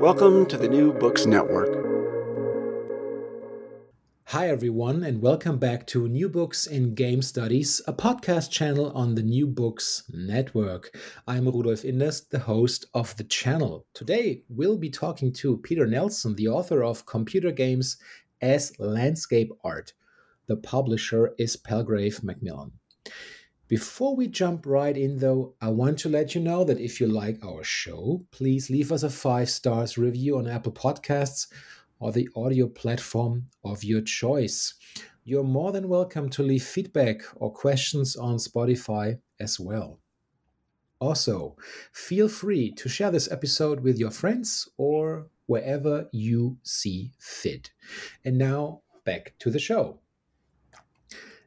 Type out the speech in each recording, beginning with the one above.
Welcome to the New Books Network. Hi, everyone, and welcome back to New Books in Game Studies, a podcast channel on the New Books Network. I'm Rudolf Inderst, the host of the channel. Today, we'll be talking to Peter Nelson, the author of Computer Games as Landscape Art. The publisher is Palgrave Macmillan. Before we jump right in, though, I want to let you know that if you like our show, please leave us a five stars review on Apple Podcasts or the audio platform of your choice. You're more than welcome to leave feedback or questions on Spotify as well. Also, feel free to share this episode with your friends or wherever you see fit. And now, back to the show.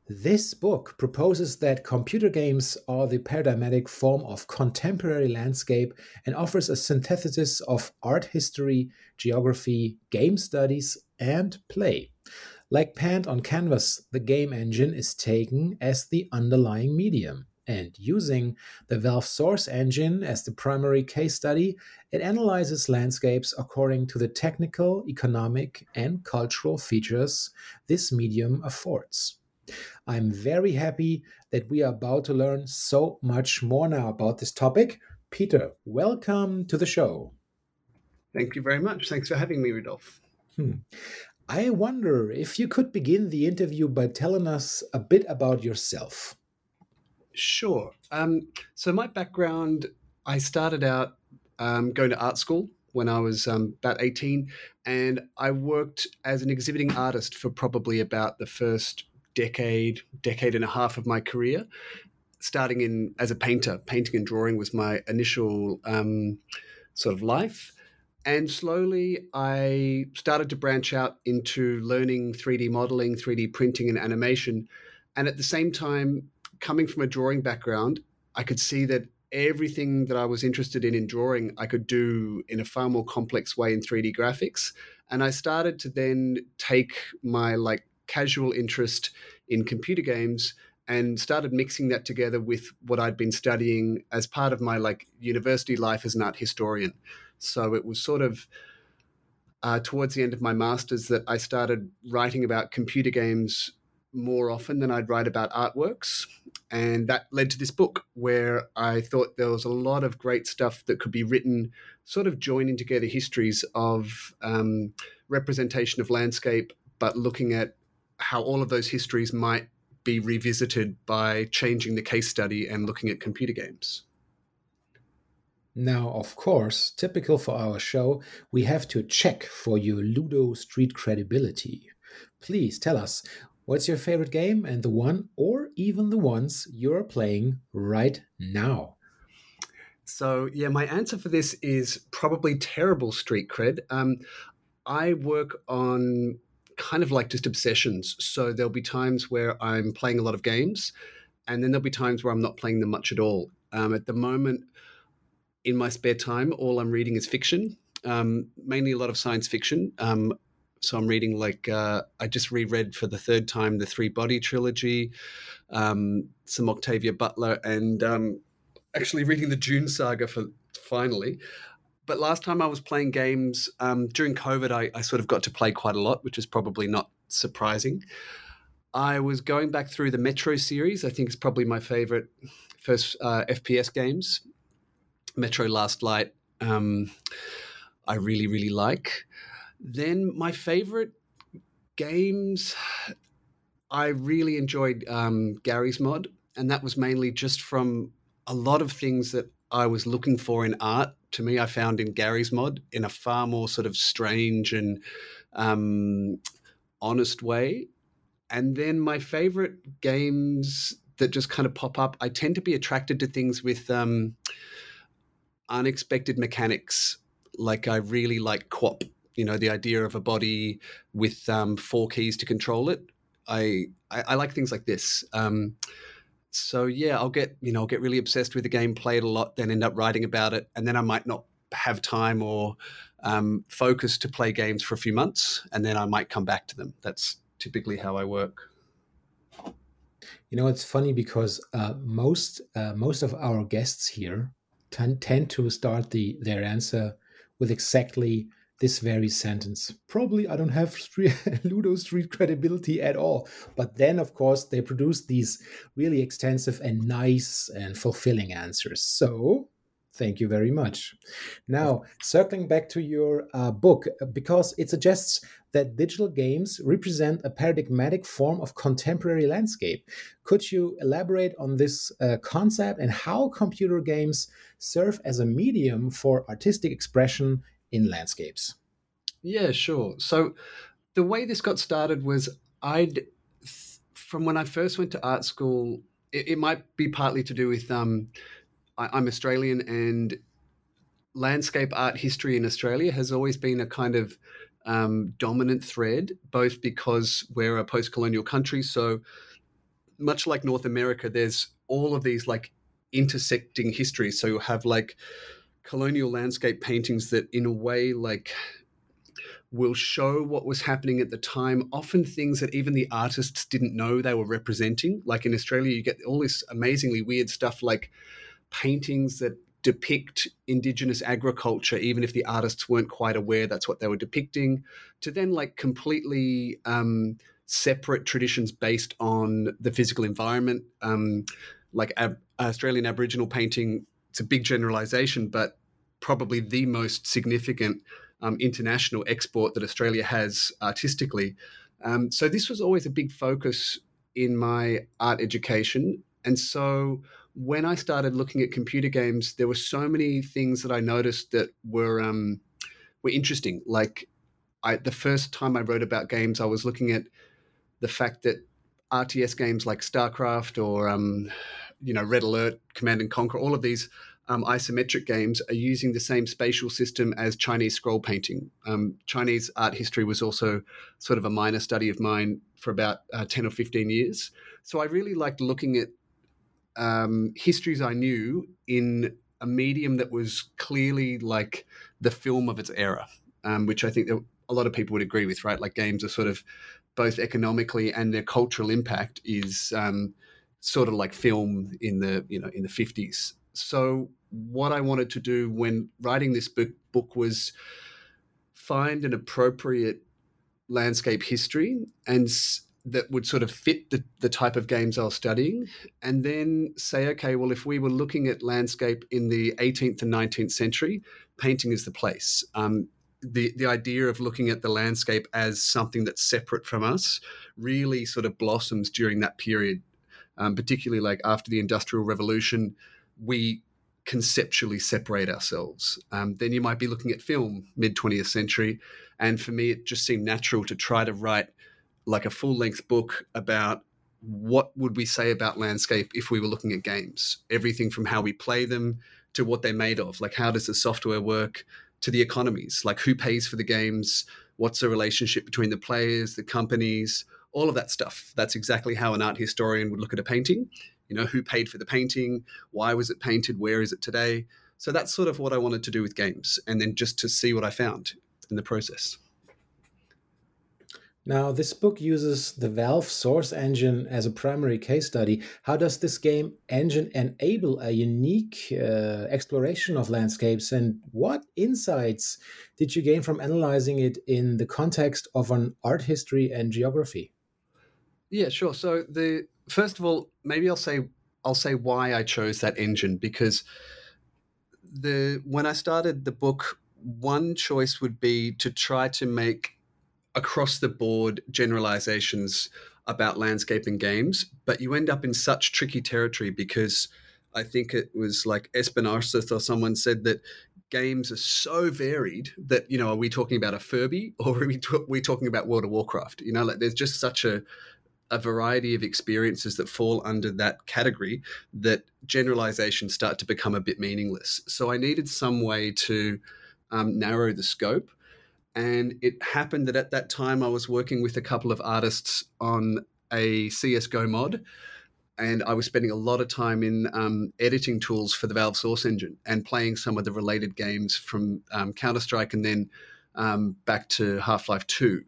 This book proposes that computer games are the paradigmatic form of contemporary landscape and offers a synthesis of art history, geography, game studies, and play. Like Paint on Canvas, the game engine is taken as the underlying medium. And using the Valve Source engine as the primary case study, it analyzes landscapes according to the technical, economic, and cultural features this medium affords. I'm very happy that we are about to learn so much more now about this topic. Peter, welcome to the show. Thank you very much. Thanks for having me, Rudolf. Hmm. I wonder if you could begin the interview by telling us a bit about yourself. Sure. Um, so, my background I started out um, going to art school when I was um, about 18, and I worked as an exhibiting artist for probably about the first decade, decade and a half of my career, starting in as a painter. Painting and drawing was my initial um, sort of life. And slowly I started to branch out into learning 3D modeling, 3D printing, and animation. And at the same time, coming from a drawing background, I could see that everything that I was interested in in drawing, I could do in a far more complex way in 3D graphics. And I started to then take my like casual interest in computer games and started mixing that together with what I'd been studying as part of my like university life as an art historian. So it was sort of uh, towards the end of my masters that I started writing about computer games more often than I'd write about artworks. And that led to this book where I thought there was a lot of great stuff that could be written, sort of joining together histories of um, representation of landscape, but looking at how all of those histories might be revisited by changing the case study and looking at computer games. Now, of course, typical for our show, we have to check for your Ludo Street credibility. Please tell us what's your favorite game and the one or even the ones you're playing right now. So, yeah, my answer for this is probably terrible street cred. Um, I work on kind of like just obsessions. So there'll be times where I'm playing a lot of games, and then there'll be times where I'm not playing them much at all. Um, at the moment, in my spare time, all I'm reading is fiction, um, mainly a lot of science fiction. Um, so I'm reading like uh, I just reread for the third time the Three Body trilogy, um, some Octavia Butler, and um, actually reading the Dune saga for finally but last time I was playing games um, during COVID, I, I, sort of got to play quite a lot, which is probably not surprising. I was going back through the Metro series. I think it's probably my favorite first uh, FPS games. Metro Last Light. Um, I really, really like. Then my favorite games, I really enjoyed um, Garry's Mod, and that was mainly just from a lot of things that I was looking for in art. To me, I found in Garry's Mod in a far more sort of strange and um, honest way. And then my favorite games that just kind of pop up, I tend to be attracted to things with um, unexpected mechanics. Like I really like QWOP, you know, the idea of a body with um, four keys to control it. I, I, I like things like this. Um, so yeah, I'll get you know I'll get really obsessed with the game, play it a lot, then end up writing about it, and then I might not have time or um, focus to play games for a few months, and then I might come back to them. That's typically how I work. You know, it's funny because uh, most uh, most of our guests here tend, tend to start the their answer with exactly this very sentence. Probably I don't have Ludo Street credibility at all. But then, of course, they produce these really extensive and nice and fulfilling answers. So Thank you very much. Now, circling back to your uh, book, because it suggests that digital games represent a paradigmatic form of contemporary landscape. Could you elaborate on this uh, concept and how computer games serve as a medium for artistic expression in landscapes? Yeah, sure. So, the way this got started was I'd, from when I first went to art school, it, it might be partly to do with. Um, I, am Australian, and landscape art history in Australia has always been a kind of um, dominant thread, both because we're a post colonial country. So, much like North America, there's all of these like intersecting histories. So, you have like colonial landscape paintings that, in a way, like will show what was happening at the time, often things that even the artists didn't know they were representing. Like in Australia, you get all this amazingly weird stuff like paintings that depict indigenous agriculture even if the artists weren't quite aware that's what they were depicting to then like completely um, separate traditions based on the physical environment um, like australian aboriginal painting it's a big generalization but probably the most significant um, international export that australia has artistically um, so this was always a big focus in my art education and so when I started looking at computer games, there were so many things that I noticed that were um, were interesting. Like I, the first time I wrote about games, I was looking at the fact that RTS games like StarCraft or um, you know Red Alert, Command and Conquer, all of these um, isometric games are using the same spatial system as Chinese scroll painting. Um, Chinese art history was also sort of a minor study of mine for about uh, 10 or 15 years. So I really liked looking at um, histories I knew in a medium that was clearly like the film of its era, um, which I think a lot of people would agree with, right? Like games are sort of both economically and their cultural impact is um, sort of like film in the you know in the fifties. So what I wanted to do when writing this book, book was find an appropriate landscape history and that would sort of fit the, the type of games I was studying, and then say, okay, well, if we were looking at landscape in the 18th and 19th century, painting is the place. Um, the the idea of looking at the landscape as something that's separate from us really sort of blossoms during that period, um, particularly like after the Industrial Revolution, we conceptually separate ourselves. Um, then you might be looking at film mid 20th century, and for me, it just seemed natural to try to write like a full length book about what would we say about landscape if we were looking at games. Everything from how we play them to what they're made of. Like how does the software work to the economies? Like who pays for the games? What's the relationship between the players the companies all of that stuff. That's exactly how an art historian would look at a painting. You know who paid for the painting? Why was it painted? Where is it today? So that's sort of what i wanted to do with games and then just to see what i found in the process. Now, this book uses the Valve Source engine as a primary case study. How does this game engine enable a unique uh, exploration of landscapes, and what insights did you gain from analyzing it in the context of an art history and geography? Yeah, sure. So the first of all, maybe I'll say I'll say why I chose that engine because the when I started the book one choice would be to try to make across the board generalizations about landscaping games, but you end up in such tricky territory because I think it was like Aarseth or someone said that games are so varied that you know are we talking about a Furby or are we, t- we talking about World of Warcraft? You know, like there's just such a a variety of experiences that fall under that category that generalizations start to become a bit meaningless. So I needed some way to um, narrow the scope. And it happened that at that time I was working with a couple of artists on a CSGO mod. And I was spending a lot of time in um, editing tools for the Valve Source Engine and playing some of the related games from um, Counter Strike and then um, back to Half Life 2.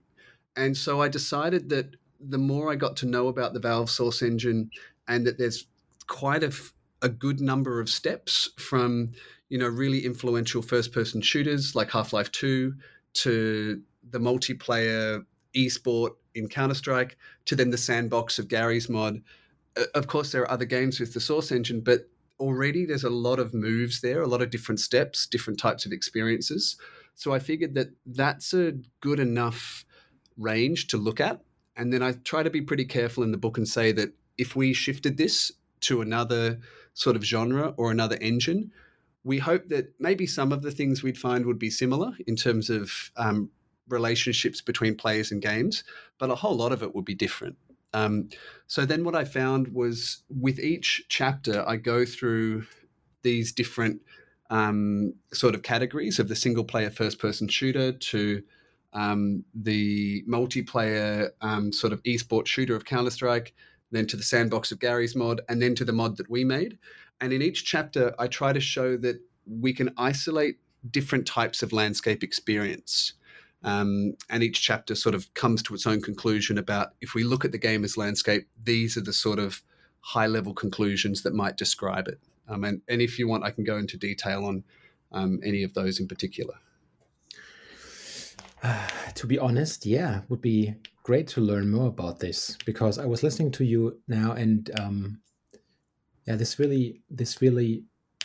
And so I decided that the more I got to know about the Valve Source Engine, and that there's quite a, a good number of steps from you know really influential first-person shooters like Half-Life Two to the multiplayer esport in Counter Strike to then the sandbox of Garry's mod. Of course, there are other games with the Source Engine, but already there's a lot of moves there, a lot of different steps, different types of experiences. So I figured that that's a good enough range to look at and then I try to be pretty careful in the book and say that if we shifted this to another sort of genre or another engine, we hope that maybe some of the things we'd find would be similar in terms of um, relationships between players and games, but a whole lot of it would be different. Um, so then what I found was with each chapter, I go through these different um, sort of categories of the single player first person shooter to um, the multiplayer um, sort of esports shooter of Counter Strike, then to the sandbox of Garry's mod, and then to the mod that we made. And in each chapter, I try to show that we can isolate different types of landscape experience. Um, and each chapter sort of comes to its own conclusion about if we look at the game as landscape, these are the sort of high level conclusions that might describe it. Um, and, and if you want, I can go into detail on um, any of those in particular. to be honest, yeah, would be great to learn more about this because I was listening to you now, and um, yeah, this really, this really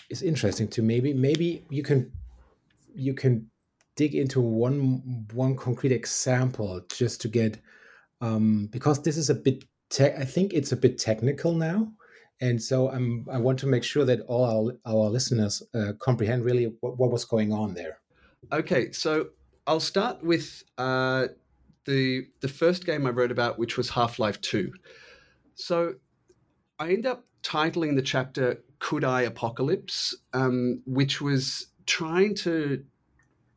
is interesting to maybe maybe you can you can dig into one one concrete example just to get um, because this is a bit te- I think it's a bit technical now, and so I'm I want to make sure that all our, our listeners uh, comprehend really what, what was going on there. Okay, so I'll start with uh, the the first game I wrote about, which was Half Life Two. So I end up titling the chapter "Could I Apocalypse," um, which was trying to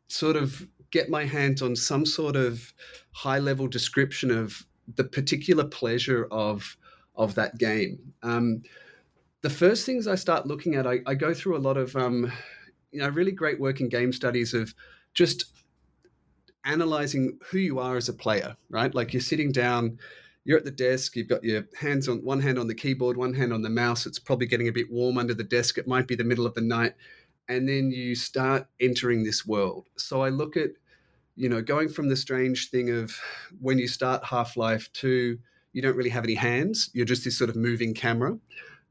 sort of get my hands on some sort of high level description of the particular pleasure of of that game. Um, the first things I start looking at, I, I go through a lot of um, you know really great work in game studies of just analyzing who you are as a player, right? Like you're sitting down, you're at the desk, you've got your hands on one hand on the keyboard, one hand on the mouse. It's probably getting a bit warm under the desk. It might be the middle of the night. And then you start entering this world. So I look at, you know, going from the strange thing of when you start Half Life to you don't really have any hands, you're just this sort of moving camera.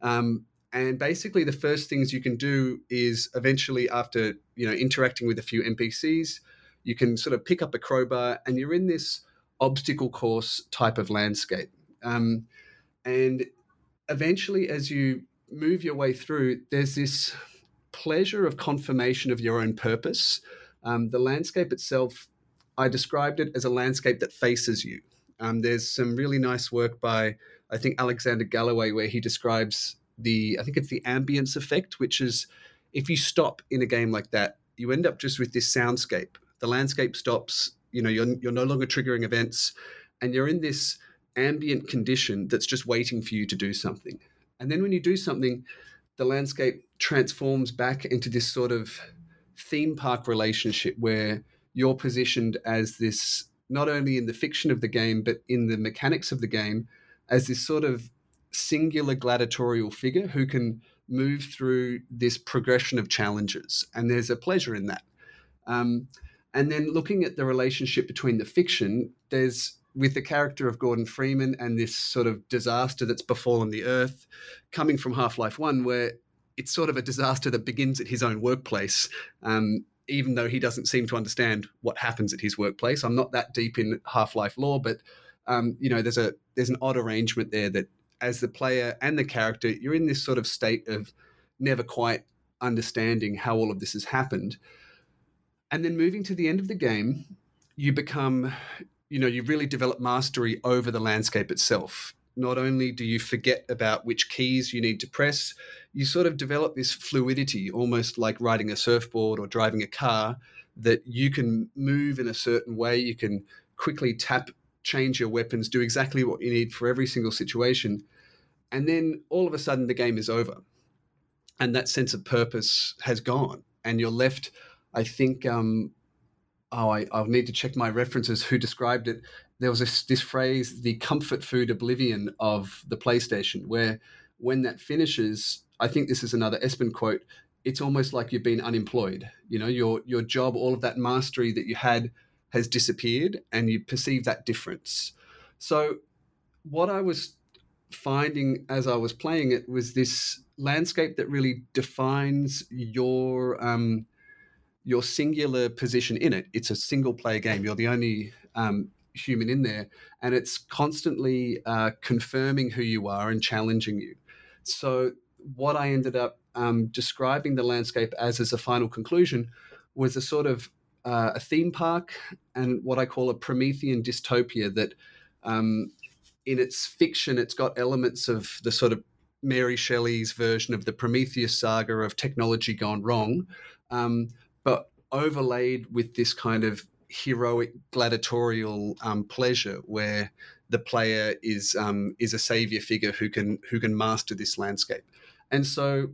Um, and basically, the first things you can do is eventually, after you know interacting with a few NPCs, you can sort of pick up a crowbar and you're in this obstacle course type of landscape. Um, and eventually, as you move your way through, there's this pleasure of confirmation of your own purpose. Um, the landscape itself, I described it as a landscape that faces you. Um, there's some really nice work by, I think, Alexander Galloway, where he describes the, I think it's the ambience act, which is if you stop in a game like that, you end up just with this soundscape the landscape stops you know you're, you're no longer triggering events and you're in this ambient condition that's just waiting for you to do something. And then when you do something the landscape transforms back into this sort of theme park relationship where you're positioned as this not only in the fiction of the game but in the mechanics of the game as this sort of singular gladiatorial figure who can move through this progression of challenges. And there's a pleasure in that. Um, and then looking at the relationship between the fiction, there's with the character of Gordon Freeman and this sort of disaster that's befallen the Earth, coming from Half Life 1, where it's sort of a disaster that begins at his own workplace. Um, even though he doesn't seem to understand what happens at his workplace. I'm not that deep in Half Life lore, but um, you know, there's a there's an odd arrangement there that as the player and the character, you're in this sort of state of never quite understanding how all of this has happened. And then moving to the end of the game, you become, you know, you really develop mastery over the landscape itself. Not only do you forget about which keys you need to press, you sort of develop this fluidity, almost like riding a surfboard or driving a car, that you can move in a certain way. You can quickly tap, change your weapons, do exactly what you need for every single situation. And then all of a sudden, the game is over. And that sense of purpose has gone. And you're left, I think, um, oh, I, will need to check my references who described it. There was this, this phrase, the comfort food oblivion of the PlayStation, where when that finishes, I think this is another Espen quote. It's almost like you've been unemployed. You know, your your job, all of that mastery that you had has disappeared, and you perceive that difference. So, what I was finding as I was playing it was this landscape that really defines your um, your singular position in it. It's a single player game. You're the only um, human in there, and it's constantly uh, confirming who you are and challenging you. So what I ended up um, describing the landscape as as a final conclusion was a sort of uh, a theme park and what I call a Promethean dystopia that um, in its fiction it's got elements of the sort of Mary Shelley's version of the Prometheus saga of technology gone wrong, um, but overlaid with this kind of heroic gladiatorial um, pleasure where the player is um, is a savior figure who can who can master this landscape. And so,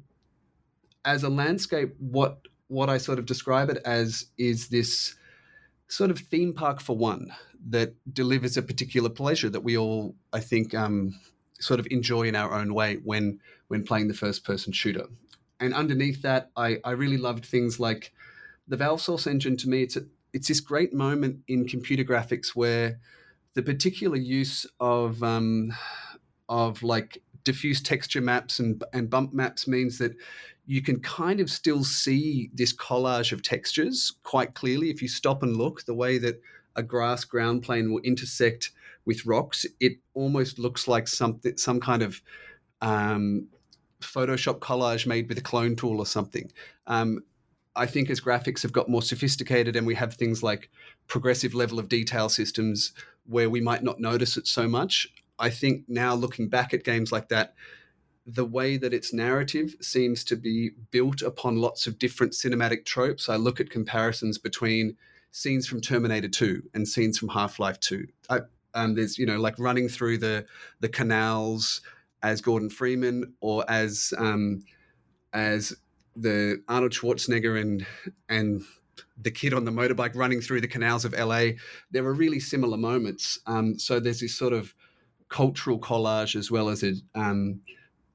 as a landscape, what what I sort of describe it as is this sort of theme park for one that delivers a particular pleasure that we all, I think, um, sort of enjoy in our own way when when playing the first person shooter. And underneath that, I, I really loved things like the Valve Source engine. To me, it's a, it's this great moment in computer graphics where the particular use of um, of like diffuse texture maps and, and bump maps means that you can kind of still see this collage of textures quite clearly if you stop and look the way that a grass ground plane will intersect with rocks it almost looks like something some kind of um, photoshop collage made with a clone tool or something um, i think as graphics have got more sophisticated and we have things like progressive level of detail systems where we might not notice it so much I think now looking back at games like that, the way that its narrative seems to be built upon lots of different cinematic tropes. I look at comparisons between scenes from Terminator 2 and scenes from Half Life 2. I, um, there's, you know, like running through the the canals as Gordon Freeman or as um, as the Arnold Schwarzenegger and and the kid on the motorbike running through the canals of LA. There are really similar moments. Um, so there's this sort of cultural collage as well as a um,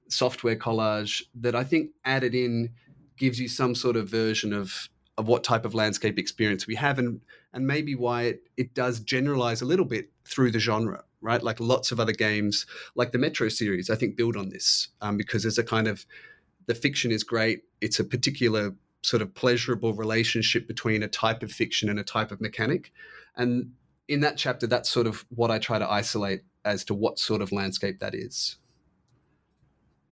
software collage that I think added in gives you some sort of version of of what type of landscape experience we have and and maybe why it, it does generalize a little bit through the genre right like lots of other games like the metro series i think build on this um, because there's a kind of the fiction is great it's a particular sort of pleasurable relationship between a type of fiction and a type of mechanic and in that chapter that's sort of what i try to isolate as to what sort of landscape that is.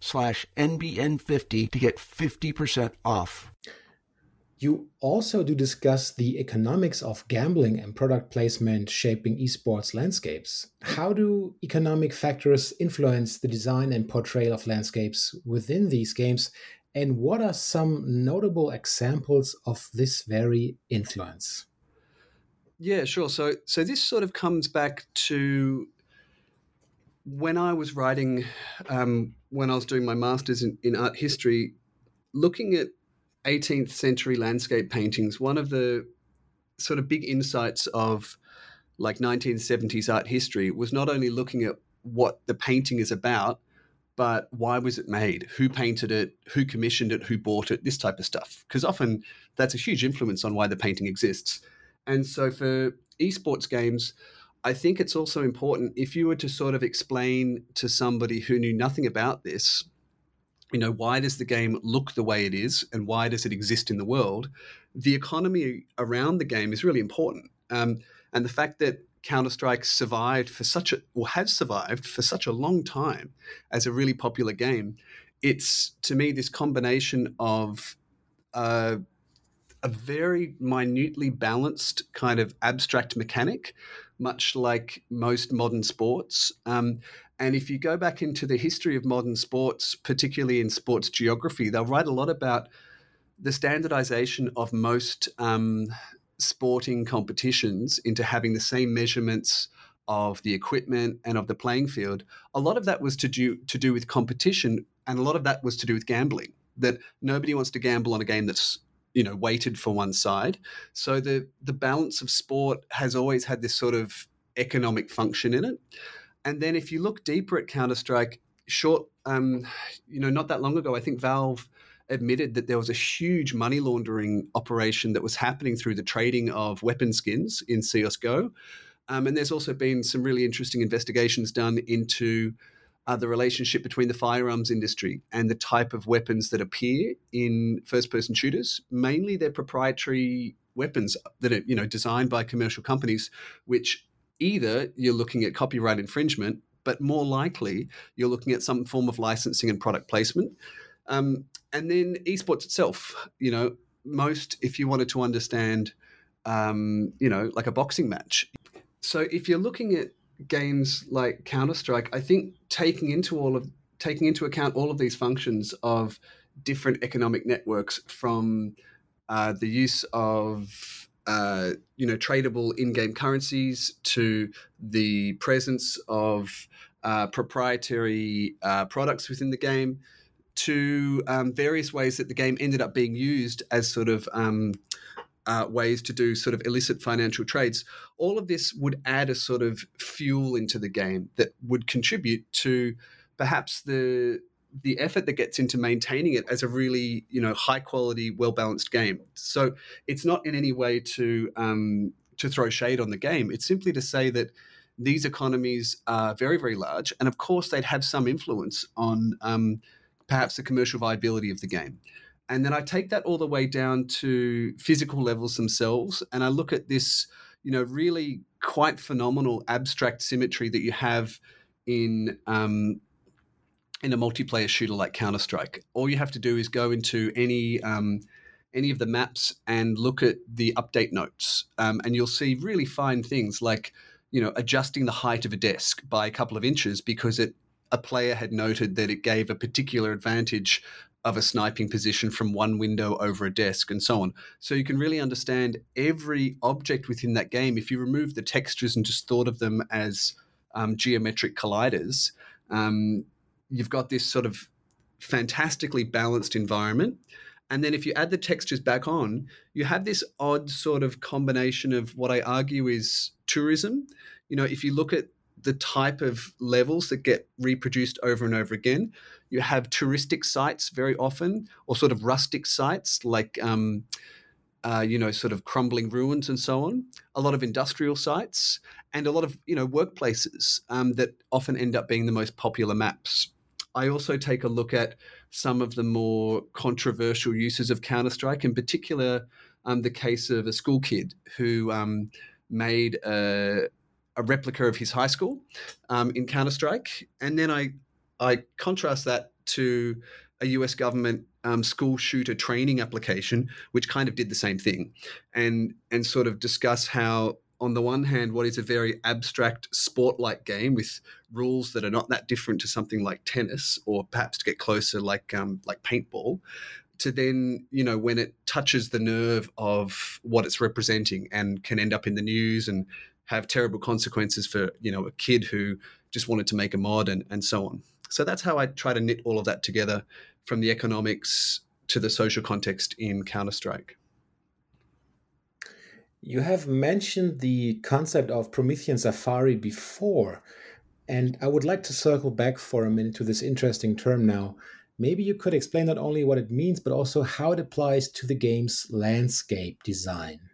slash NBN50 to get 50% off. You also do discuss the economics of gambling and product placement shaping esports landscapes. How do economic factors influence the design and portrayal of landscapes within these games? And what are some notable examples of this very influence? Yeah, sure. So, so this sort of comes back to when I was writing, um, when I was doing my master's in, in art history, looking at 18th century landscape paintings, one of the sort of big insights of like 1970s art history was not only looking at what the painting is about, but why was it made? Who painted it? Who commissioned it? Who bought it? This type of stuff. Because often that's a huge influence on why the painting exists. And so for esports games, I think it's also important if you were to sort of explain to somebody who knew nothing about this, you know, why does the game look the way it is and why does it exist in the world? The economy around the game is really important. Um, and the fact that Counter Strike survived for such a, or has survived for such a long time as a really popular game, it's to me this combination of uh, a very minutely balanced kind of abstract mechanic, much like most modern sports. Um, and if you go back into the history of modern sports, particularly in sports geography, they'll write a lot about the standardization of most um, sporting competitions into having the same measurements of the equipment and of the playing field. A lot of that was to do to do with competition, and a lot of that was to do with gambling. That nobody wants to gamble on a game that's you know weighted for one side. So the the balance of sport has always had this sort of economic function in it. And then if you look deeper at Counter Strike, short, um, you know, not that long ago, I think Valve admitted that there was a huge money laundering operation that was happening through the trading of weapon skins in CS:GO. Um, and there's also been some really interesting investigations done into uh, the relationship between the firearms industry and the type of weapons that appear in first-person shooters. Mainly, they're proprietary weapons that are you know designed by commercial companies, which either you're looking at copyright infringement, but more likely you're looking at some form of licensing and product placement. Um, and then esports itself, you know, most if you wanted to understand, um, you know, like a boxing match. So if you're looking at games like Counter Strike, I think taking into all of taking into account all of these functions of different economic networks from uh, the use of uh, you know tradable in-game currencies to the presence of uh, proprietary uh, products within the game to um, various ways that the game ended up being used as sort of um, uh, ways to do sort of illicit financial trades. All of this would add a sort of fuel into the game that would contribute to perhaps the the effort that gets into maintaining it as a really you know high quality well balanced game so it's not in any way to um, to throw shade on the game it's simply to say that these economies are very very large and of course they'd have some influence on um, perhaps the commercial viability of the game and then i take that all the way down to physical levels themselves and i look at this you know really quite phenomenal abstract symmetry that you have in um, in a multiplayer shooter like Counter Strike. All you have to do is go into any um, any of the maps and look at the update notes, um, and you'll see really fine things like you know adjusting the height of a desk by a couple of inches because it a player had noted that it gave a particular advantage of a sniping position from one window over a desk and so on. So you can really understand every object within that game. If you remove the textures and just thought of them as um, geometric colliders, um, you've got this sort of fantastically balanced environment. And then if you add the textures back on, you have this odd sort of combination of what I argue is tourism. You know, if you look at the type of levels that get reproduced over and over again, you have touristic sites very often, or sort of rustic sites like, um, uh, you know, sort of crumbling ruins and so on. A lot of industrial sites and a lot of you know workplaces um, that often end up being the most popular maps. I also take a look at some of the more controversial uses of Counter Strike, in particular, um, the case of a school kid who um, made a, a, replica of his high school um, in Counter Strike, and then I I contrast that to a US government um, school shooter training application, which kind of did the same thing, and and sort of discuss how on the one hand, what is a very abstract sport like game with rules that are not that different to something like tennis, or perhaps to get closer, like um, like paintball, to then, you know, when it touches the nerve of what it's representing and can end up in the news and have terrible consequences for, you know, a kid who just wanted to make a mod and, and so on. So that's how I try to knit all of that together from the economics to the social context in Counter Strike. You have mentioned the concept of Promethean Safari before, and I would like to circle back for a minute to this interesting term now. Maybe you could explain not only what it means, but also how it applies to the game's landscape design.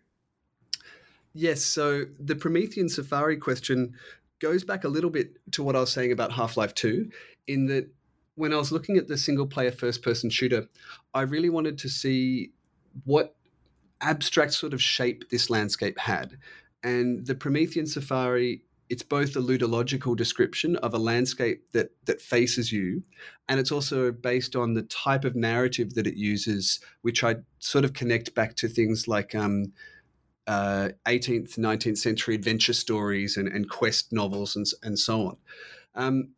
Yes, so the Promethean Safari question goes back a little bit to what I was saying about Half Life 2, in that when I was looking at the single player first person shooter, I really wanted to see what abstract sort of shape this landscape had. And the Promethean Safari, it's both a ludological description of a landscape that that faces you, and it's also based on the type of narrative that it uses, which I sort of connect back to things like um, uh, 18th, 19th century adventure stories and, and quest novels and, and so on. Um,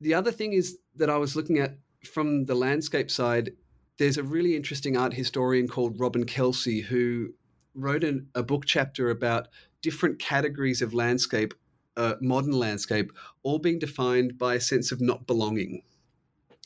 the other thing is that I was looking at from the landscape side there's a really interesting art historian called Robin Kelsey who wrote an, a book chapter about different categories of landscape, uh, modern landscape, all being defined by a sense of not belonging.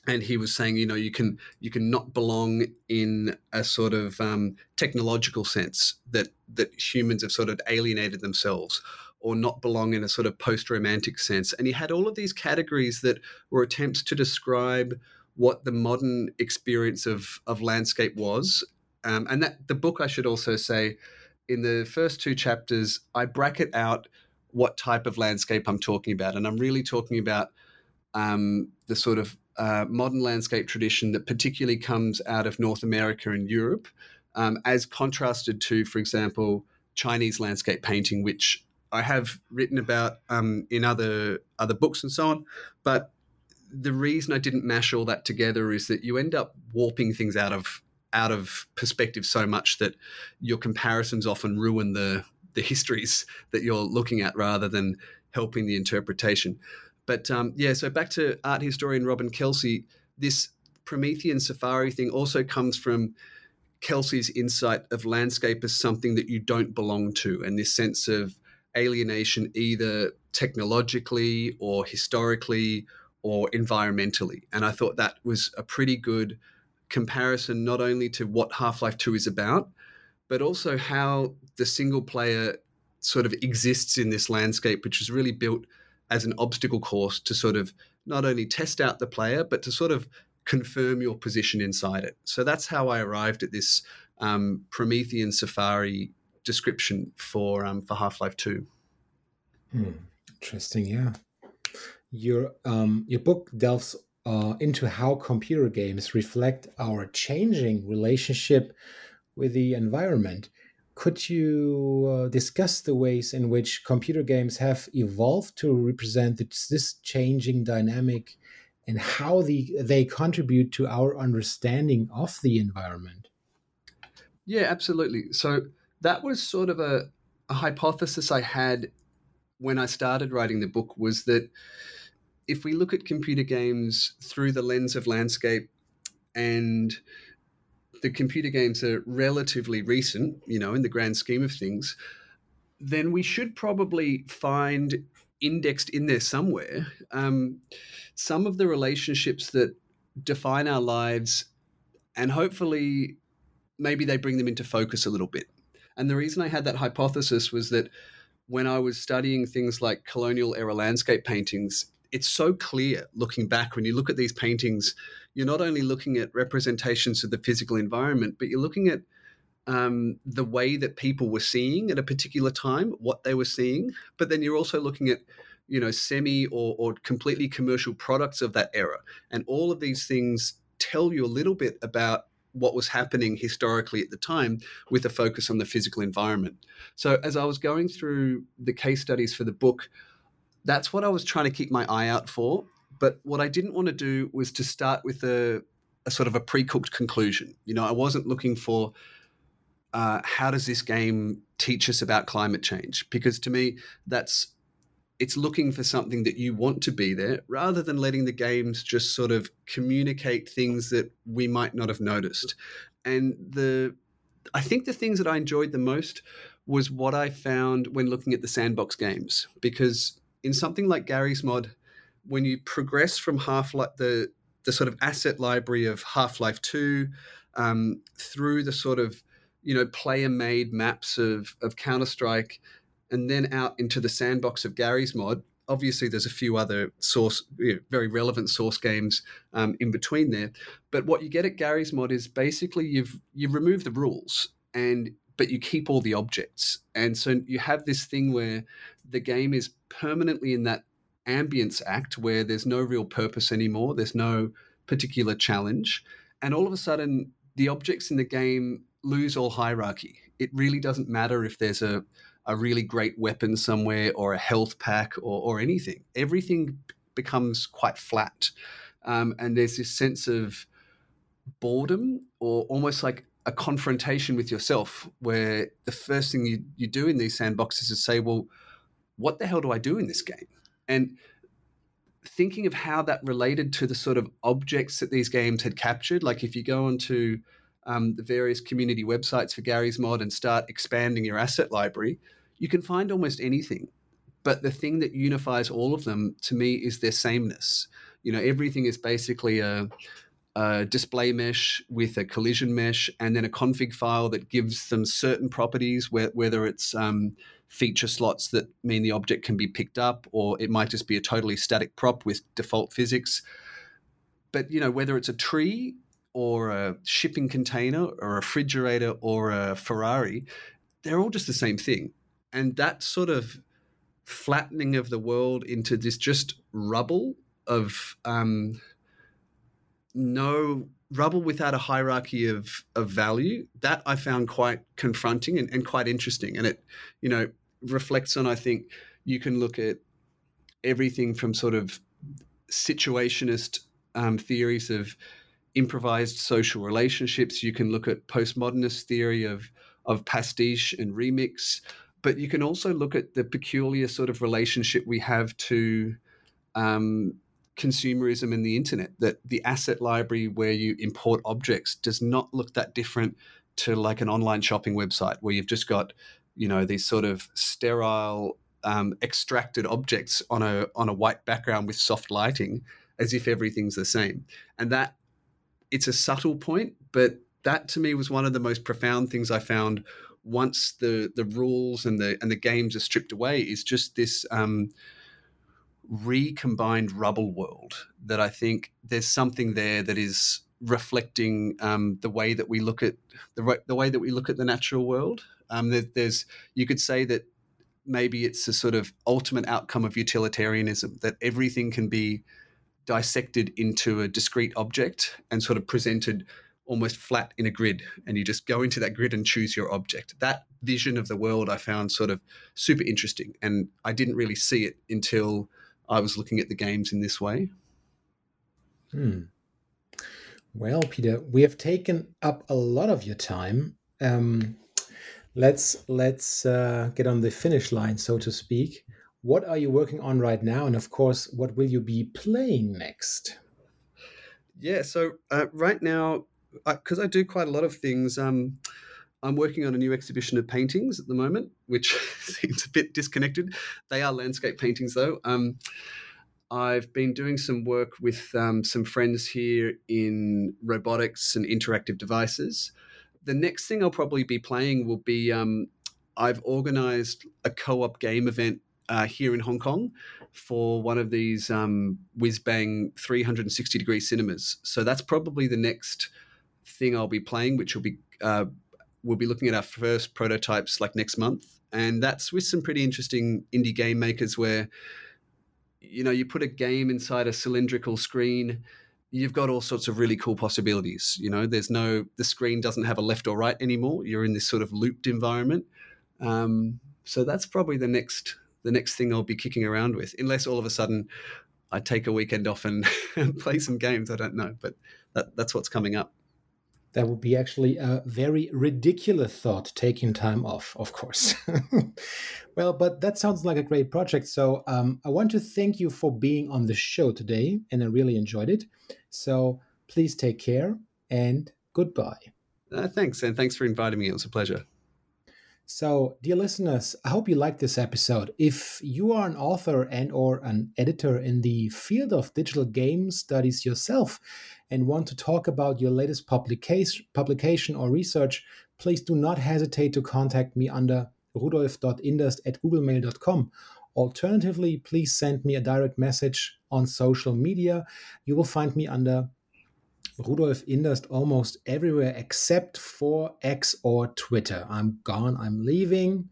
And he was saying, you know, you can you can not belong in a sort of um, technological sense that that humans have sort of alienated themselves, or not belong in a sort of post-romantic sense. And he had all of these categories that were attempts to describe what the modern experience of of landscape was. Um, and that the book, I should also say, in the first two chapters, I bracket out what type of landscape I'm talking about, and I'm really talking about um, the sort of modern landscape tradition that particularly comes out of North America and Europe, um, as contrasted to, for example, Chinese landscape painting, which I have written about um, in other other books and so on. But the reason I didn't mash all that together is that you end up warping things out of out of perspective so much that your comparisons often ruin the the histories that you're looking at rather than helping the interpretation. But um, yeah, so back to art historian Robin Kelsey, this Promethean safari thing also comes from Kelsey's insight of landscape as something that you don't belong to, and this sense of alienation, either technologically or historically or environmentally. And I thought that was a pretty good comparison, not only to what Half Life 2 is about, but also how the single player sort of exists in this landscape, which is really built as an obstacle course to sort of not only test out the player, but to sort of confirm your position inside it. So that's how I arrived at this um, Promethean Safari description for um, for Half Life Two. Hmm. Interesting, yeah your um, your book delves uh, into how computer games reflect our changing relationship with the environment. Could you uh, discuss the ways in which computer games have evolved to represent this changing dynamic and how the, they contribute to our understanding of the environment? Yeah, absolutely. So that was sort of a, a hypothesis I had when I started writing the book was that if we look at computer games through the lens of landscape and the computer games are relatively recent, you know, in the grand scheme of things, then we should probably find indexed in there somewhere um, some of the relationships that define our lives and hopefully maybe they bring them into focus a little bit. And the reason I had that hypothesis was that when I was studying things like colonial era landscape paintings, it's so clear looking back when you look at these paintings you're not only looking at representations of the physical environment but you're looking at um, the way that people were seeing at a particular time what they were seeing. But then you're also looking at you know semi or, or completely commercial products of that era. And all of these things tell you a little bit about what was happening historically at the time with a focus on the physical environment. So as i was going through the case studies for the book that's what I was trying to keep my eye out for. But what I didn't want to do was to start with a, a sort of a pre-cooked conclusion. You know, I wasn't looking for uh, how does this game teach us about climate change? Because to me, that's it's looking for something that you want to be there rather than letting the games just sort of communicate things that we might not have noticed. And the I think the things that I enjoyed the most was what I found when looking at the sandbox games because in something like Garry's Mod when you progress from Half-Life the the sort of asset library of Half-Life 2 um, through the sort of you know player made maps of of Counter Strike, and then out into the sandbox of Garry's Mod. Obviously, there's a few other source, you know, very relevant source games um, in between there. But what you get at Garry's Mod is basically you've you remove the rules and but you keep all the objects, and so you have this thing where the game is permanently in that ambience act where there's no real purpose anymore. There's no particular challenge, and all of a sudden the objects in the game lose all hierarchy. It really doesn't matter if there's a, a really great weapon somewhere or a health pack or, or anything. Everything becomes quite flat. Um, and there's this sense of boredom or almost like a confrontation with yourself where the first thing you, you do in these sandboxes is say, well, what the hell do I do in this game? And thinking of how that related to the sort of objects that these games had captured, like if you go onto um, the various community websites for Garry's Mod and start expanding your asset library, you can find almost anything. But the thing that unifies all of them to me is their sameness. You know, everything is basically a, a display mesh with a collision mesh and then a config file that gives them certain properties, whether it's um, feature slots that mean the object can be picked up, or it might just be a totally static prop with default physics. But you know, whether it's a tree or a shipping container or a refrigerator or a Ferrari, they're all just the same thing. And that sort of flattening of the world into this just rubble of um, no rubble without a hierarchy of, of value, that I found quite confronting and, and quite interesting. And it, you know, reflects on, I think, you can look at everything from sort of situationist um, theories of improvised social relationships. You can look at postmodernist theory of of pastiche and remix, but you can also look at the peculiar sort of relationship we have to um, consumerism and the internet. That the asset library where you import objects does not look that different to like an online shopping website where you've just got you know these sort of sterile um, extracted objects on a on a white background with soft lighting as if everything's the same and that it's a subtle point, but that to me was one of the most profound things I found once the the rules and the and the games are stripped away is just this um, recombined rubble world that I think there's something there that is reflecting um, the way that we look at the the way that we look at the natural world. Um, there, there's you could say that maybe it's a sort of ultimate outcome of utilitarianism that everything can be dissected into a discrete object and sort of presented almost flat in a grid and you just go into that grid and choose your object that vision of the world i found sort of super interesting and i didn't really see it until i was looking at the games in this way hmm. well peter we have taken up a lot of your time um, let's let's uh, get on the finish line so to speak what are you working on right now? And of course, what will you be playing next? Yeah, so uh, right now, because I, I, do quite a lot of things, um, I'm working on a new exhibition of paintings at the moment, which seems a bit disconnected. They are landscape paintings, though. Um, I've been doing some work with um, some friends here in robotics and interactive devices. The next thing I'll probably be playing will be um, I've organized a co op game event uh, here in Hong Kong for one of these um, whiz bang 360 degree cinemas. So that's probably the next thing I'll be playing, which will be uh, we'll be looking at our first prototypes like next month, and that's with some pretty interesting indie game makers where you know you put a game inside a cylindrical screen you've got all sorts of really cool possibilities you know there's no the screen doesn't have a left or right anymore you're in this sort of looped environment um, so that's probably the next the next thing I'll be kicking around with, unless all of a sudden I take a weekend off and, play some games. I don't know, but that, that's what's coming up. That would be actually a very ridiculous thought, taking time off, of course. well, but that sounds like a great project. So um, I want to thank you for being on the show today, and I really enjoyed it. So please take care and goodbye. Uh, thanks, and thanks for inviting me. It was a pleasure. So, dear listeners, I hope you liked this episode. If you are an author and or an editor in the field of digital game studies yourself and want to talk about your latest publication, publication or research, please do not hesitate to contact me under rudolf.inderst at googlemail.com. Alternatively, please send me a direct message on social media. You will find me under Rudolf Inderst almost everywhere except for X or Twitter. I'm gone, I'm leaving.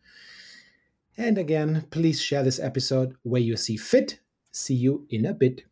And again, please share this episode where you see fit. See you in a bit.